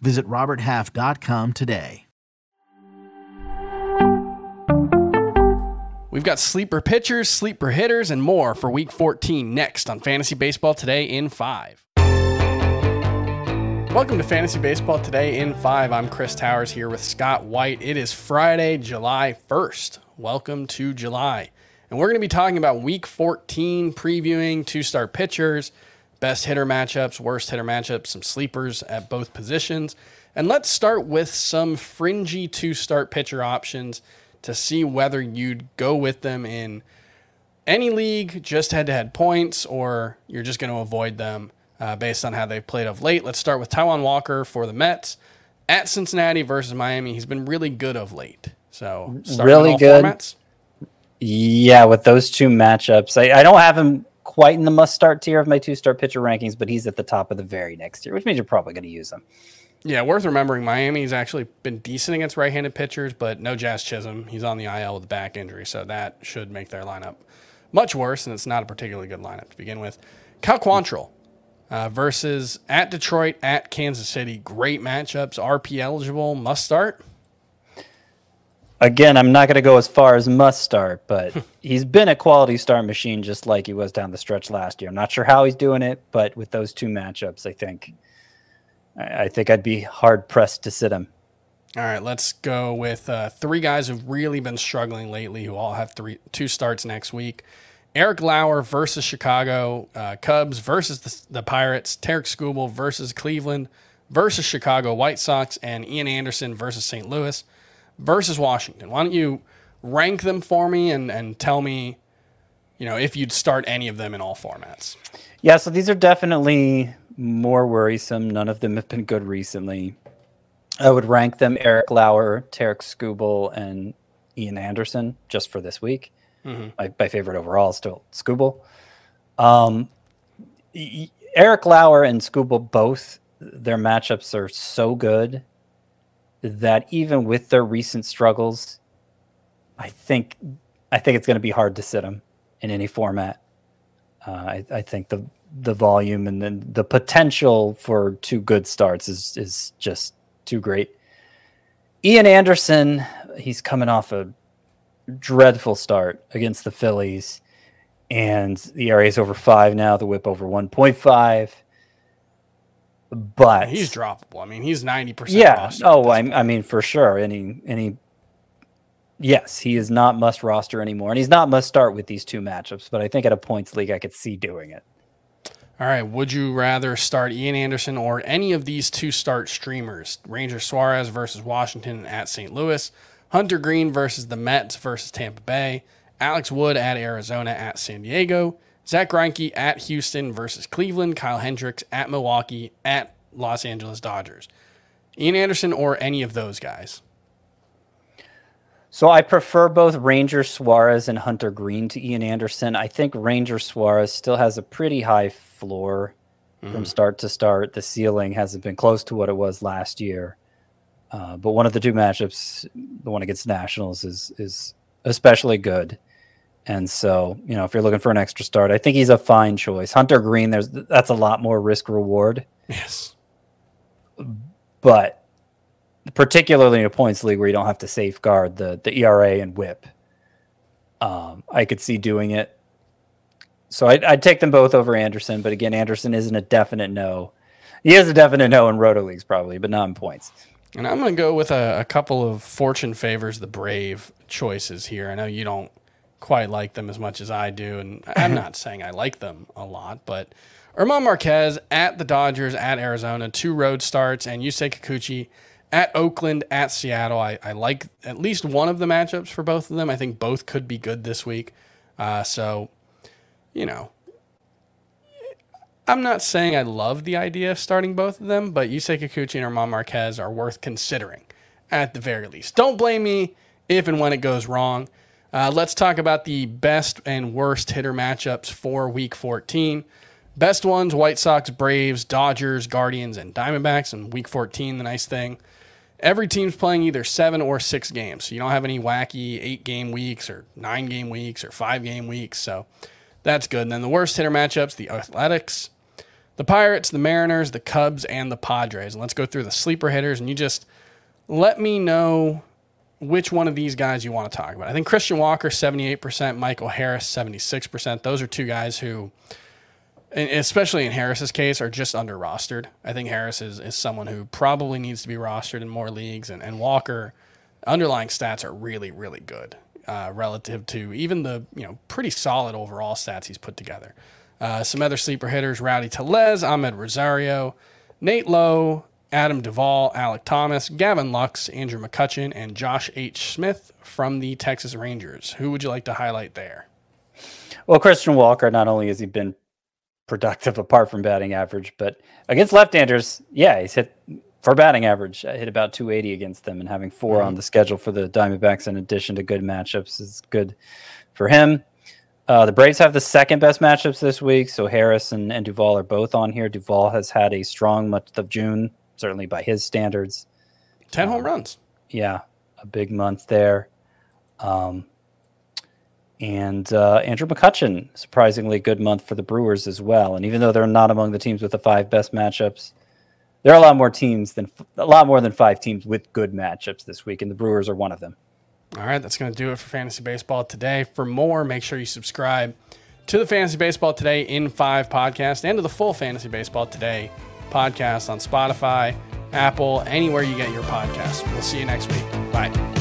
Visit RobertHalf.com today. We've got sleeper pitchers, sleeper hitters, and more for week 14 next on Fantasy Baseball Today in 5. Welcome to Fantasy Baseball Today in 5. I'm Chris Towers here with Scott White. It is Friday, July 1st. Welcome to July. And we're going to be talking about week 14, previewing two start pitchers, best hitter matchups, worst hitter matchups, some sleepers at both positions. And let's start with some fringy two start pitcher options to see whether you'd go with them in any league, just head to head points, or you're just going to avoid them uh, based on how they've played of late. Let's start with Taijuan Walker for the Mets at Cincinnati versus Miami. He's been really good of late. So, really good. Formats. Yeah, with those two matchups, I, I don't have him quite in the must start tier of my two start pitcher rankings, but he's at the top of the very next tier, which means you're probably going to use him. Yeah, worth remembering. Miami's actually been decent against right-handed pitchers, but no Jazz Chisholm. He's on the IL with a back injury, so that should make their lineup much worse, and it's not a particularly good lineup to begin with. Cal Quantrill uh, versus at Detroit, at Kansas City. Great matchups. RP eligible, must start. Again, I'm not going to go as far as must start, but he's been a quality start machine just like he was down the stretch last year. I'm not sure how he's doing it, but with those two matchups, I think I think I'd be hard pressed to sit him. All right, let's go with uh, three guys who've really been struggling lately, who all have three two starts next week. Eric Lauer versus Chicago uh, Cubs versus the, the Pirates. Tarik Skubal versus Cleveland versus Chicago White Sox, and Ian Anderson versus St. Louis versus Washington. Why don't you rank them for me and, and tell me, you know, if you'd start any of them in all formats? Yeah, so these are definitely more worrisome. None of them have been good recently. I would rank them Eric Lauer, Tarik Skubal, and Ian Anderson just for this week. Mm-hmm. My, my, favorite overall is still Skubal. Um, Eric Lauer and Skubal both their matchups are so good that even with their recent struggles, I think I think it's going to be hard to sit them in any format. Uh, I, I, think the the volume and then the potential for two good starts is is just too great. Ian Anderson, he's coming off a dreadful start against the Phillies, and the ERA is over five now. The WHIP over one point five. But he's droppable. I mean, he's ninety percent. Yeah. Oh, I, I mean, for sure. Any any. Yes, he is not must roster anymore, and he's not must start with these two matchups. But I think at a points league, I could see doing it. All right. Would you rather start Ian Anderson or any of these two start streamers? Ranger Suarez versus Washington at St. Louis, Hunter Greene versus the Mets versus Tampa Bay, Alex Wood at Arizona at San Diego, Zack Greinke at Houston versus Cleveland, Kyle Hendricks at Milwaukee at Los Angeles Dodgers. Ian Anderson or any of those guys? So I prefer both Ranger Suarez and Hunter Greene to Ian Anderson. I think Ranger Suarez still has a pretty high floor mm-hmm. from start to start. The ceiling hasn't been close to what it was last year. Uh, but one of the two matchups, the one against Nationals, is is especially good. And so, you know, if you're looking for an extra start, I think he's a fine choice. Hunter Greene, there's that's a lot more risk reward. Yes. But particularly in a points league where you don't have to safeguard the the ERA and WHIP, um, I could see doing it. So I'd, I'd, take them both over Anderson, but again, Anderson isn't a definite no. He is a definite no in roto leagues probably, but not in points. And I'm going to go with a, a, couple of fortune favors the brave choices here. I know you don't quite like them as much as I do, and I'm not saying I like them a lot, but German Marquez at the Dodgers, at Arizona, two road starts, and Yusei Kikuchi at Oakland, at Seattle. I, I like at least one of the matchups for both of them. I think both could be good this week. Uh, so, you know, I'm not saying I love the idea of starting both of them, but Yusei Kikuchi and German Marquez are worth considering. at the very least. Don't blame me if and when it goes wrong. Uh, let's talk about the best and worst hitter matchups for week 14. Best ones White Sox, Braves, Dodgers, Guardians, and Diamondbacks. And week 14, the nice thing every team's playing either seven or six games. So you don't have any wacky eight game weeks or nine game weeks or five game weeks. So that's good. And then the worst hitter matchups the Athletics, the Pirates, the Mariners, the Cubs, and the Padres. And let's go through the sleeper hitters and you just let me know which one of these guys you want to talk about. I think Christian Walker, 78%, Michael Harris, 76%. Those are two guys who, especially in Harris's case, are just under rostered. I think Harris is, is someone who probably needs to be rostered in more leagues, and, and Walker, underlying stats are really, really good uh, relative to even the you know pretty solid overall stats he's put together. Uh, some other sleeper hitters: Rowdy Tellez, Amed Rosario, Nate Lowe, Adam Duvall, Alek Thomas, Gavin Lux, Andrew McCutchen, and Josh H. Smith from the Texas Rangers. Who would you like to highlight there? Well, Christian Walker, not only has he been productive apart from batting average, but against left-handers, yeah, he's hit for batting average, I hit about 280 against them, and having 4 mm-hmm. on the schedule for the Diamondbacks in addition to good matchups is good for him. Uh, the Braves have the second best matchups this week, so Harris and, and Duvall are both on here. Duvall has had a strong month of June, certainly by his standards. 10 home uh, runs. Yeah, a big month there. Um, and uh, Andrew McCutchen, surprisingly good month for the Brewers as well. And even though they're not among the teams with the five best matchups, there are a lot more teams than a lot more than five teams with good matchups this week, and the Brewers are one of them. All right, that's going to do it for fantasy baseball today. For more, make sure you subscribe to the Fantasy Baseball Today in Five podcast and to the full Fantasy Baseball Today podcast on Spotify, Apple, anywhere you get your podcasts. We'll see you next week. Bye.